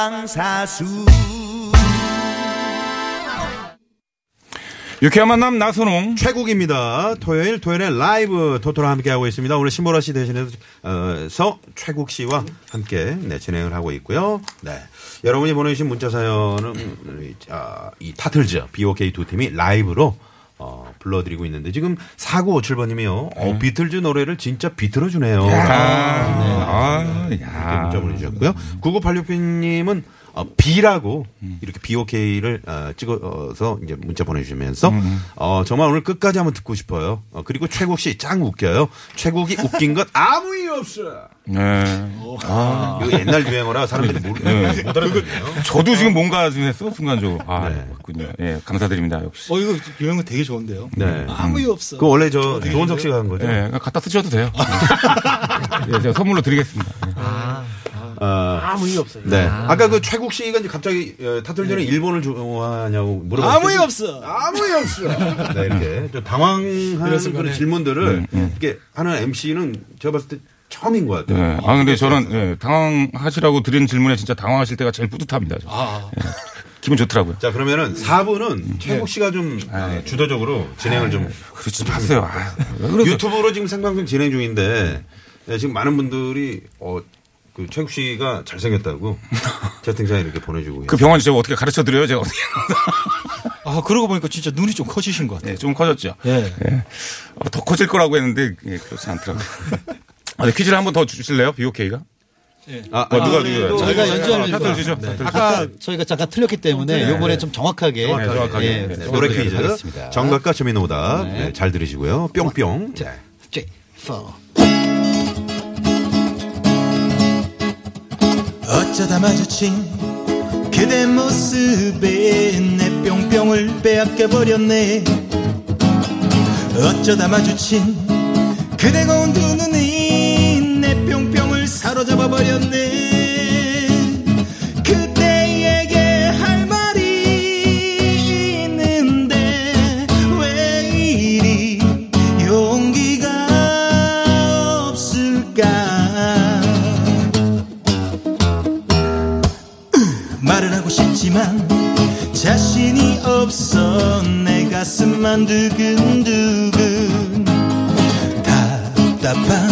방사수 유쾌한 만남 나선홍. 최국입니다. 토요일 토요일에 라이브 토토랑 함께하고 있습니다. 오늘 신보라 씨 대신해서 어, 최국 씨와 함께 네, 진행을 하고 있고요. 네. 여러분이 보내주신 문자 사연은 아, 이 타틀즈 BOK 두 팀이 라이브로 어, 불러드리고 있는데 지금 4957번님이요. 어, 비틀즈 노래를 진짜 비틀어주네요. 아, 이렇게 야. 문자 보내주셨고요. 9986님은 어, B라고 이렇게 BOK를 어, 찍어서 이제 문자 보내주시면서 어, 정말 오늘 끝까지 한번 듣고 싶어요. 어, 그리고 최국 씨 짱 웃겨요. 최국이 웃긴 것 아무 이유 없어. 네. 이거 옛날 유행어라 사람들이 모르, 못 알아듣네요. 저도 지금 뭔가 좀 했어, 순간적으로. 아, 네. 그렇군요. 예, 감사드립니다, 역시. 어, 이거 유행어 되게 좋은데요. 네. 아무 이유 없어. 그 원래 저 조원석 씨가 한 거죠. 예, 갖다 쓰셔도 돼요. 예, 제가 선물로 드리겠습니다. 예. 어, 아무 이유 없어요. 네. 아 까 그 최국 씨가 이제 갑자기 어, 타틀 전에 일본을 좋아하냐고 물어봤어요. 아무 이유 없어. 아무 이유 없어. 네, 이렇게 좀 당황한 그런. 질문들을 이렇게 하는 MC는 제가 봤을 때 처음인 것 같아요. 예. 아, 근데 저는, 예, 당황하시라고 드린 질문에 진짜 당황하실 때가 제일 뿌듯합니다. 저. 아, 기분 좋더라고요. 자, 그러면은 4부는 최국 씨가 좀 어, 주도적으로 진행을 좀 그렇지 좀 하세요. 아, 왜 그러세요? 유튜브로 지금 생방송 진행 중인데 네, 지금 많은 분들이 어, 그 최국 씨가 잘생겼다고 채팅창에 이렇게 보내주고 그 병원 제가 어떻게 가르쳐 드려요? 제가 어떻게. 아, 그러고 보니까 진짜 눈이 좀 커지신 것 같아요. 예, 좀 커졌죠. 예. 예. 어, 더 커질 거라고 했는데, 예, 그렇지 않더라고요. 아, 네, 퀴즈를 한번 더 주실래요? BOK가? 아, 어, 누가, 네, 누가? 저희가 아, 타틀 주죠. 주죠. 아까 저희가 잠깐 틀렸기 때문에 이번에 좀 정확하게, 네, 정확하게. 예, 네, 네, 좀 노래 퀴즈 하겠습니다. 정답과 재미있는 오답 네, 잘 들으시고요. 뿅뿅. 네. J, four. 어쩌다 마주친 그대 모습에 내 뿅뿅을 빼앗겨 버렸네. 어쩌다 마주친 그대 고운 두 눈이 내 뿅뿅을 사로잡아 버렸네 없어 내 가슴만 두근두근 답답한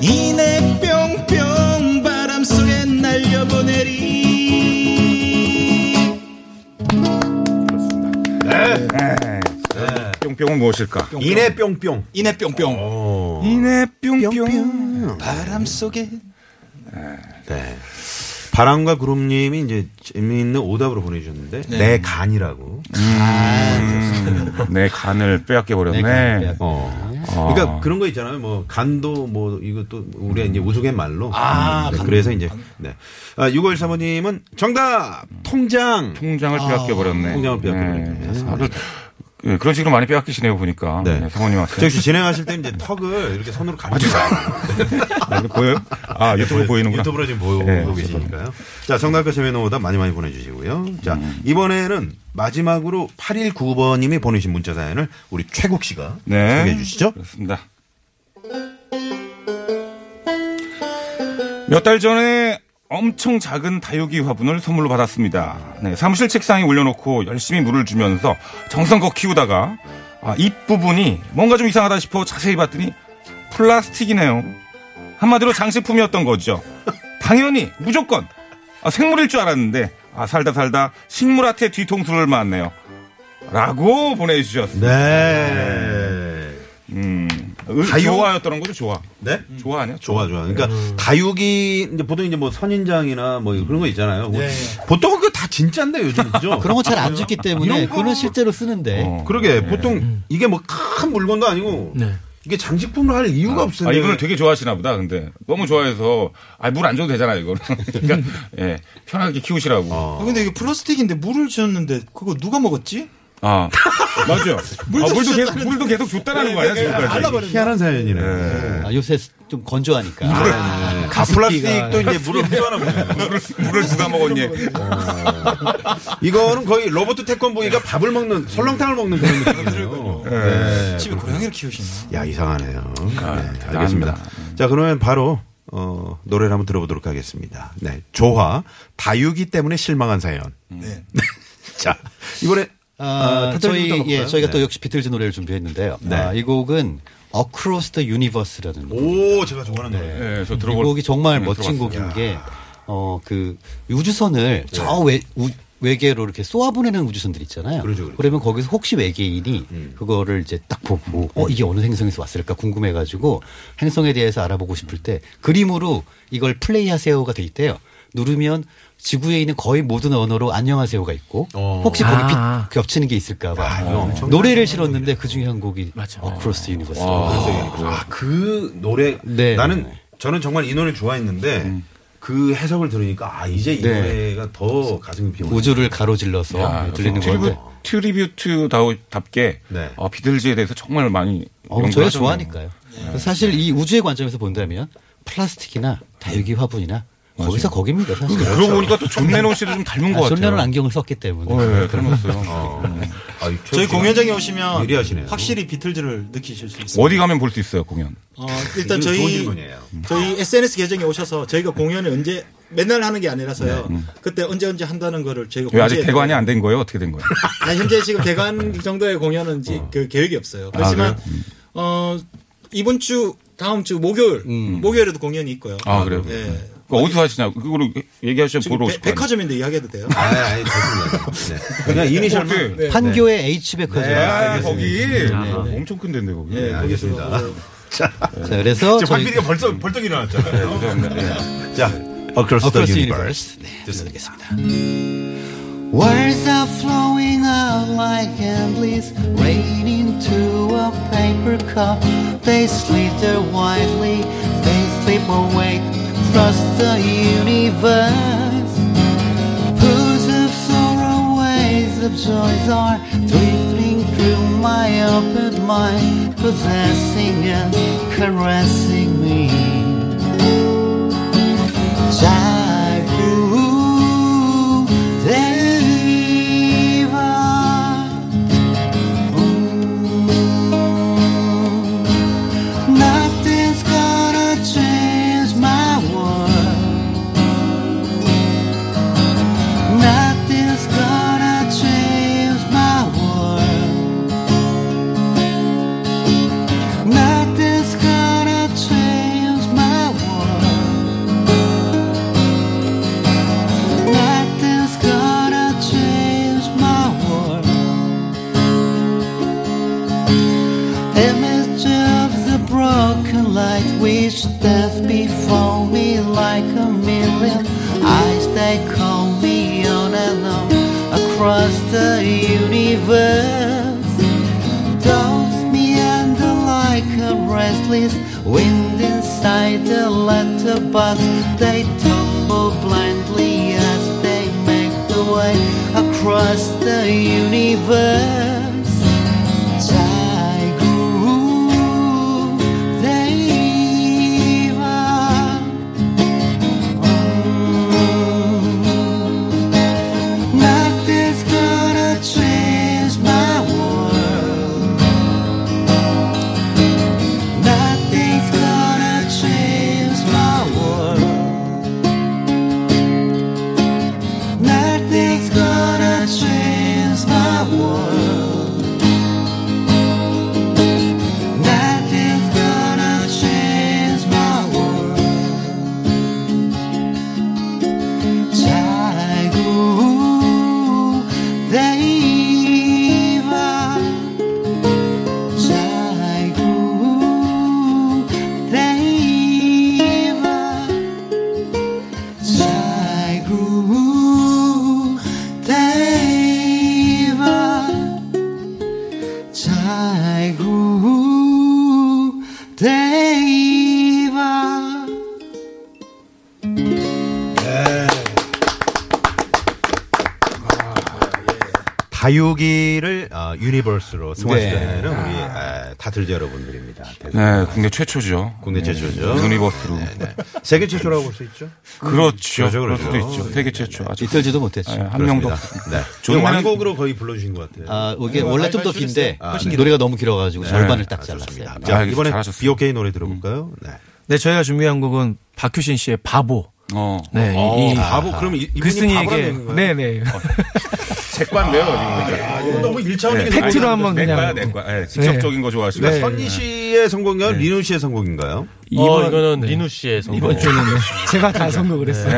이내 뿅뿅 바람 속에 날려보내리 뿅뿅은 무엇일까? 이내 뿅뿅. 이내 뿅뿅. 어. 이내 뿅뿅. 바람 속에 네. 바람과 구름님이 이제 재미있는 오답으로 보내주셨는데 내 간이라고. 내 간을 빼앗겨 버렸네. 어. 아. 그러니까 그런 거 있잖아요. 뭐 간도 뭐 이것도 우리가 이제 우스갯 말로. 아, 네, 간. 그래서 이제 네. 아, 6월 사모님은 정답 통장. 통장을 빼앗겨 버렸네. 통장을 빼앗겨 버렸네. 다들 예, 그런 식으로 많이 빼앗기시네요 보니까. 네. 네. 사모님한테. 저 혹시 진행하실 때 이제 턱을 이렇게 손으로 가리고 아, 이거 보여요? 아 유튜브 보이는구나. 유튜브로 지금 보고 네, 계시니까요. 자, 정답과 재미있는 오답 많이 많이 보내주시고요. 자, 음. 이번에는 마지막으로 8195번님이 보내신 문자 사연을 우리 최국 씨가 네. 소개해 주시죠. 그렇습니다. 몇 달 전에 엄청 작은 다육이 화분을 선물로 받았습니다. 네, 사무실 책상에 올려놓고 열심히 물을 주면서 정성껏 키우다가 아, 잎 부분이 뭔가 좀 이상하다 싶어 자세히 봤더니 플라스틱이네요. 한마디로 장식품이었던 거죠. 당연히 무조건 아, 생물일 줄 알았는데 아, 살다 살다 식물한테 뒤통수를 맞네요. 라고 보내주셨습니다. 네. 음, 다육- 좋아였던 거죠, 좋아. 네? 좋아 아니야? 좋아, 좋아. 그러니까 다육이 이제 보통 이제 뭐 선인장이나 뭐 그런 거 있잖아요. 뭐 네. 보통은 그거 다 진짜인데 요즘 그죠? 그런 건잘안 죽기 때문에 거- 그거는 실제로 쓰는데 어. 그러게 보통 이게 뭐 큰 물건도 아니고 네. 이게 장식품을 할 이유가 없어요. 아, 이분을 되게 좋아하시나 보다. 근데 너무 좋아해서 아, 물 안 줘도 되잖아요, 이거는. 그러니까 예, 편하게 키우시라고. 어. 아, 근데 이게 플라스틱인데 물을 줬는데 그거 누가 먹었지? 아, 맞죠. 물도 아, 물도 계속 물도 계속 줬다라는 거야, 지금까지. 알아버렸네. 희한한 사연이네. 아, 요새 좀 건조하니까. 아, 플라스틱도 이제 물을 흡수하나 보네요. 물을, 물을 누가 먹었니? 이거는 거의 로버트 태권브이가 밥을 먹는 설렁탕을 먹는 그런 느낌이에요. 네. 집에 고양이를 키우시나? 야 이상하네요. 네, 대단합니다. 알겠습니다. 자 그러면 바로 어, 노래를 한번 들어보도록 하겠습니다. 네, 조화 다육이 때문에 실망한 사연. 네. 자 이번에 아, 아, 저희 예? 저희가 네. 또 역시 비틀즈 노래를 준비했는데요. 네. 아, 이 곡은 Across the Universe라는 곡. 오 제가 좋아하는 노래. 예, 저이 들어볼 곡이 정말 네, 멋진 들어봤어요. 곡인 게, 어, 그, 우주선을 저 외, 우, 외계로 이렇게 쏘아보내는 우주선들 있잖아요. 그러죠, 그러죠. 러면 거기서 혹시 외계인이 그거를 이제 딱 보고, 어, 이게 어느 행성에서 왔을까 궁금해가지고 행성에 대해서 알아보고 싶을 때 그림으로 이걸 플레이 하세요가 돼 있대요. 누르면 지구에 있는 거의 모든 언어로 안녕하세요가 있고 어. 혹시 거기 빛 아. 겹치는 게 있을까봐 야, 이거 엄청난 노래를 실었는데 그 중에 한 곡이 맞아. Across the Universe. 아, 그 노래 네. 나는 저는 정말 이 노래 좋아했는데 그 해석을 들으니까 아 이제 이 네. 노래가 더 가슴이 피어오르네. 우주를 가로질러서 야, 들리는 tribute, 건데. tribute다우답게 네. 어, 비틀즈에 대해서 정말 많이 어, 저희가. 좋아하니까요. 그래서 사실 이 우주의 관점에서 본다면 플라스틱이나 다육이 화분이나 거기서 거기입니다. 사실. 그러고 보니까 또 존 레논 씨도 좀 닮은 것 아, 같아요. 존 레논 안경을 썼기 때문에. 어, 예, 닮았어요. 아, 이 저희 공연장에 오시면 예리하시네요. 확실히 비틀즈를 느끼실 수 있습니다. 어디 가면 볼 수 있어요, 공연? 어, 일단 저희. 저희 SNS 계정에 오셔서 저희가 공연을 언제 맨날 하는 게 아니라서요. 네. 그때 언제 언제 한다는 거를 저희가 왜 아직 대관이. 안 된 거예요? 어떻게 된 거예요? 아, 현재 지금 대관 정도의 공연은 지- 그 계획이 없어요. 그렇지만 어 이번 주 다음 주 목요일 목요일에도 공연이 있고요. 아, 그래요? 예. 그거 어디서 하시냐? 그거로 얘기하시면 지금 보러 배- 오실 거 아니에요? 백화점인데 이야기해도 돼요? 아, 아니, 좋습니다. 네. 그냥 이니셜만. 어때? 네. 판교의 H백화점. 네, 아, 거기. 알겠습니다. 아, 엄청 큰 데인데, 거기. 네, 알겠습니다. 자, 자, 그래서 지금 박 저희 PD가 벌써 벌떡 일어났잖아요. 죄송합니다. 네. 자, Across the Across the Universe. Universe. 네, 듣겠습니다. Words are flowing out like endless rain into a paper cup. They slither widely, they slip away across the universe. Pools of sorrow, waves of joys are drifting through my open mind, possessing and caressing me. 자 broken light which death before me like a million eyes they call me on and on across the universe. Those meander like a restless wind inside the letterbox. They tumble blindly as they make the way across the universe. Thank 다육이를 어, universe로 승화시켜내는 네. 우리 에, 타틀즈 여러분들입니다. 네, 국내 최초죠. 국내 최초죠. universe로. 네. 세계 최초라고 볼 수 있죠. 그렇죠. 그렇죠, 그럴 그렇죠. 수도 있죠. 세계 최초. 아직 이떨지도 못했죠. 네, 한 명도. 네. 좋은 말은- 완곡으로 거의 불러주신 것 같아요. 아, 이게 원래 좀 더 긴데 아, 네. 노래가 너무 길어가지고 절반을 딱 아. 네. 자. 이번에. BOK 노래 들어볼까요? 네. 네, 저희가 준비한 곡은 박효신 씨의 바보. 어. 네, 어, 이 바보, 그럼 이- 이분이 글쓴이에게 얘기인가요? 네네 책관데요, 지금. 아, 이거 너무 일차원적인 팩트로 선곡이 한번 내 그냥 거야, 내 거야. 네, 직접적인 거 좋아하시고. 네. 선희 씨의 선곡인가요? 리누 씨의 선곡인가요? 어, 이거는 네. 리누 씨의 선곡. 이번 주는 제가 다 선곡을 했어요.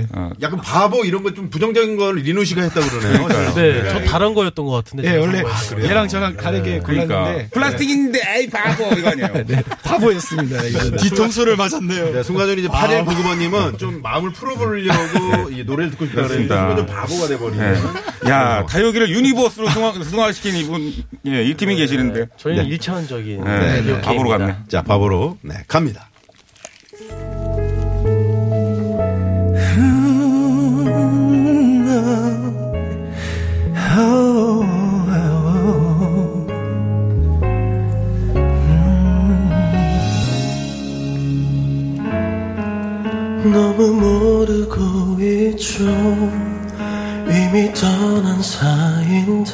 네. 어, 약간 바보 이런 거 좀 부정적인 걸 리누 씨가 했다 그러네요. 네, 저 다른 거였던 것 같은데. 예, 제가 원래 선 거였어요. 얘랑 저랑 다르게 그러니까. 골랐는데 플라스틱인데, 에이, 바보! 이거 아니에요. 네, 바보였습니다. 뒤통수를 맞았네요. 네, 순간적으로 이제 8199번님은 좀 마음을 풀어보려고 이 노래를 듣고 싶다 그랬는데. 순간적으로 바보가 돼버리네. 네. 야, 다육이를 universe로 승화, 승화 시킨 이분, 예, 이 팀이 계시는데. 저희는 일차원적인 네. 바보로 갔네. 자, 바보로 네, 갑니다. 너무 모르고 있죠. 이미 떠난 사이인데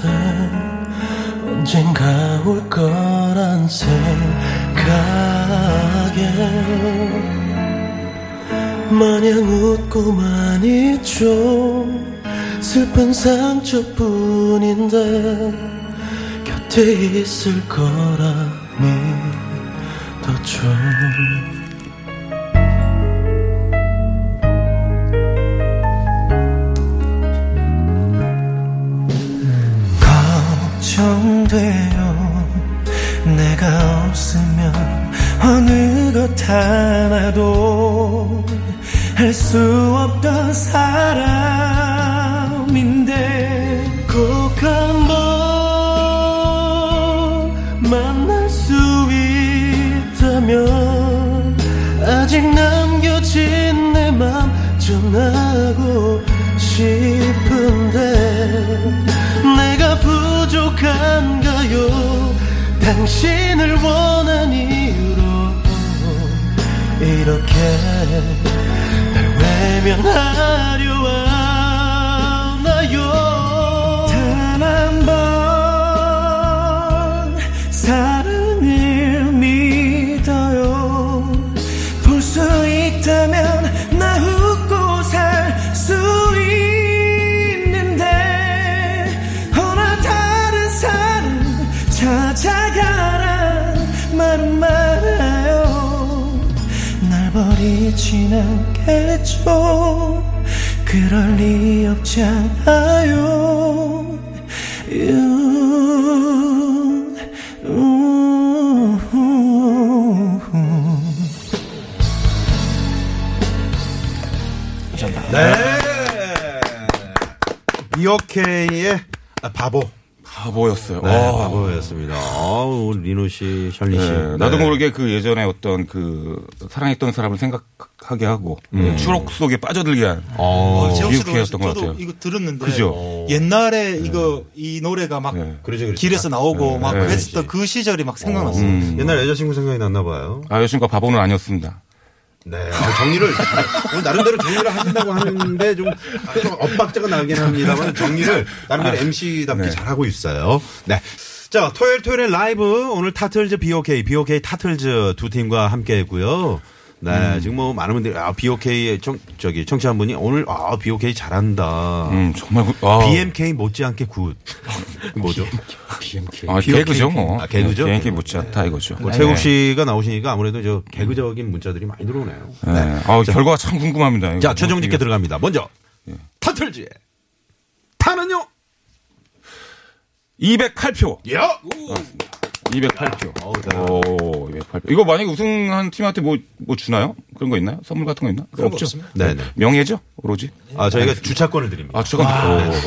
언젠가 올 거란 생각에 마냥 웃고만 있죠. 슬픈 상처뿐인데 곁에 있을 거라 믿었죠 돼요. 내가 없으면 어느 것 하나도 할 수 없던 사람인데 꼭 한번 만날 수 있다면 아직 남겨진 내 맘 전하고 싶은데 내가 부족한 가요 당신을 원한 이유로 이렇게 날 외면하려 하나요 버리진 않겠죠 그럴 리 없잖아요. 네. BOK의 바보. 바보였어요. 네, 어. 바보였습니다. 아우, 리누 씨, 셜리 씨. 네, 나도 네. 모르게 그 예전에 어떤 그 사랑했던 사람을 생각하게 하고 예, 추억 속에 빠져들게 한 재영 씨도 비옥해였던 것 같아요. 이거 들었는데 그죠? 옛날에 이거 이 노래가 막 네. 그렇죠. 길에서 나오고 막 네. 그랬었던 그 시절이 막 생각났어요. 음. 옛날 여자친구 생각이 났나 봐요. 아, 여신과 바보는 아니었습니다. 네. 아, 정리를, 오늘 나름대로 정리를 하신다고 하는데 좀, 아, 좀 엇박자가 나긴 합니다만 정리를 나름대로 MC답게 네. 잘하고 있어요. 네. 자, 토요일 토요일에 라이브 오늘 타틀즈 BOK, BOK 타틀즈 두 팀과 함께 했고요. 네, 지금 뭐 많은 분들이 아 BOK의 청 저기 청취 한 분이 오늘 아 BOK 잘한다. 음, 정말 그- 아. BMK 못지않게 good. 뭐죠? 아, 개그죠, 뭐. 아, 개그죠? 개그 못지않다 이거죠. 뭐 최국 씨가 나오시니까 아무래도 저 개그적인 문자들이 많이 들어오네요. 네. 아, 결과가 참 궁금합니다. 이거 자, 뭐 최종 집계 들어갑니다. 먼저 타틀즈의 타는요. 208표. 야. 208표. 어우, 대단하다. 오, 208표. 이거 만약에 우승한 팀한테 뭐, 뭐 주나요? 그런 거 있나요? 선물 같은 거 있나? 그런 거 없죠. 네네. 명예죠? 오로지? 아 저희가 주차권을 드립니다. 아, 주간,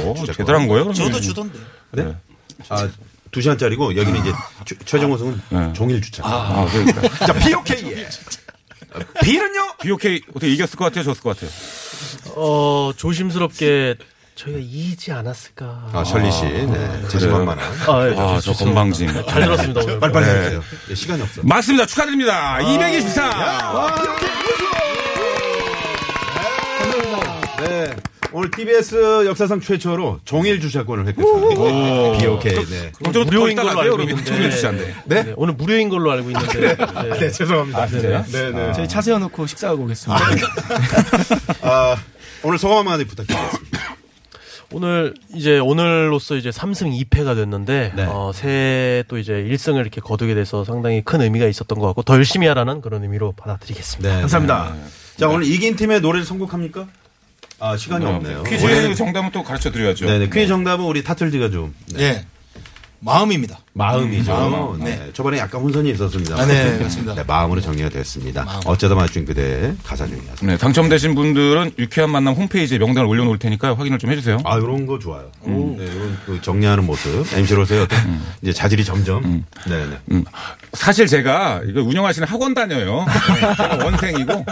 오, 주차권. 대단한 거예요? 그러면? 저도 주던데. 네. 아두 시간짜리고 여기는 이제 최- 최종 우승은 네. 종일 주차. 아, 그러니까. 자 BOK의 B는요. BOK 어떻게 이겼을 것 같아요? 졌을 것 같아요? 어, 조심스럽게 저희가 이지 않았을까. 아, 설리 씨. 네. 자신만만한. 아, 예. 아, 저 건방진. 잘 들었습니다. 오늘. 빨리빨리 네. 해주세요. 예, 시간이 없어. 맞습니다. 축하드립니다. 224. 네. 오늘 TBS 역사상 최초로 종일 주차권을 획득합니다. BOK. 네. 그럼 좀 무료인 더 걸로 알고 있는데. 종일 주차인데. 네? 네, 오늘 무료인 걸로 알고 있는데. 네. 네, 죄송합니다. 아, 진짜요? 네, 네. 저희 차 세워놓고 식사하고 오겠습니다. 아, 오늘 소감 한마디 부탁드리겠습니다. 오늘 이제 오늘로써 이제 3승 2패가 됐는데 네. 어, 새해 또 이제 1승을 이렇게 거두게 돼서 상당히 큰 의미가 있었던 것 같고 더 열심히 하라는 그런 의미로 받아들이겠습니다. 네. 감사합니다. 자, 오늘 이긴 팀의 노래를 선곡합니까? 아, 시간이 없네요. 퀴즈 원래- 정답은 또 가르쳐 드려야죠. 네네. 퀴즈 정답은 우리 타틀즈가 좀. 네. 예. 마음입니다. 마음이죠. 마음. 네. 초반에 약간 혼선이 있었습니다. 아, 네, 그렇습니다. 네, 마음으로 정리가 됐습니다. 마음. 어쩌다 맞춘 그대 가사 중이었습니다. 네, 당첨되신 분들은 유쾌한 만남 홈페이지에 명단을 올려놓을 테니까 확인을 좀 해주세요. 아, 이런 거 좋아요. 네, 이런 그 정리하는 모습. MC로서의 어떤 이제 자질이 점점. 네네. 음, 사실 제가 이거 운영하시는 학원 다녀요. 제가 원생이고.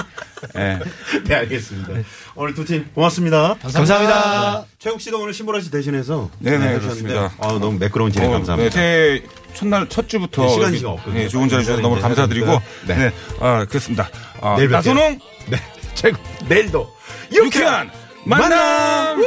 예. 네, 알겠습니다. 오늘 두 팀 고맙습니다. 감사합니다. 최국 씨도 오늘 신보라 씨 대신해서 네네, 해주셨는데, 그렇습니다. 아, 너무 매끄러운 진행 어, 감사합니다. 네, 첫날 첫 주부터 네, 시간이 지금 없거든요. 네, 좋은 자리 주셔서 너무 감사드리고. 네, 네. 아 그렇습니다. 아, 내일 뵐게요. 나선홍 네, 최국 내일도 유쾌한 만남.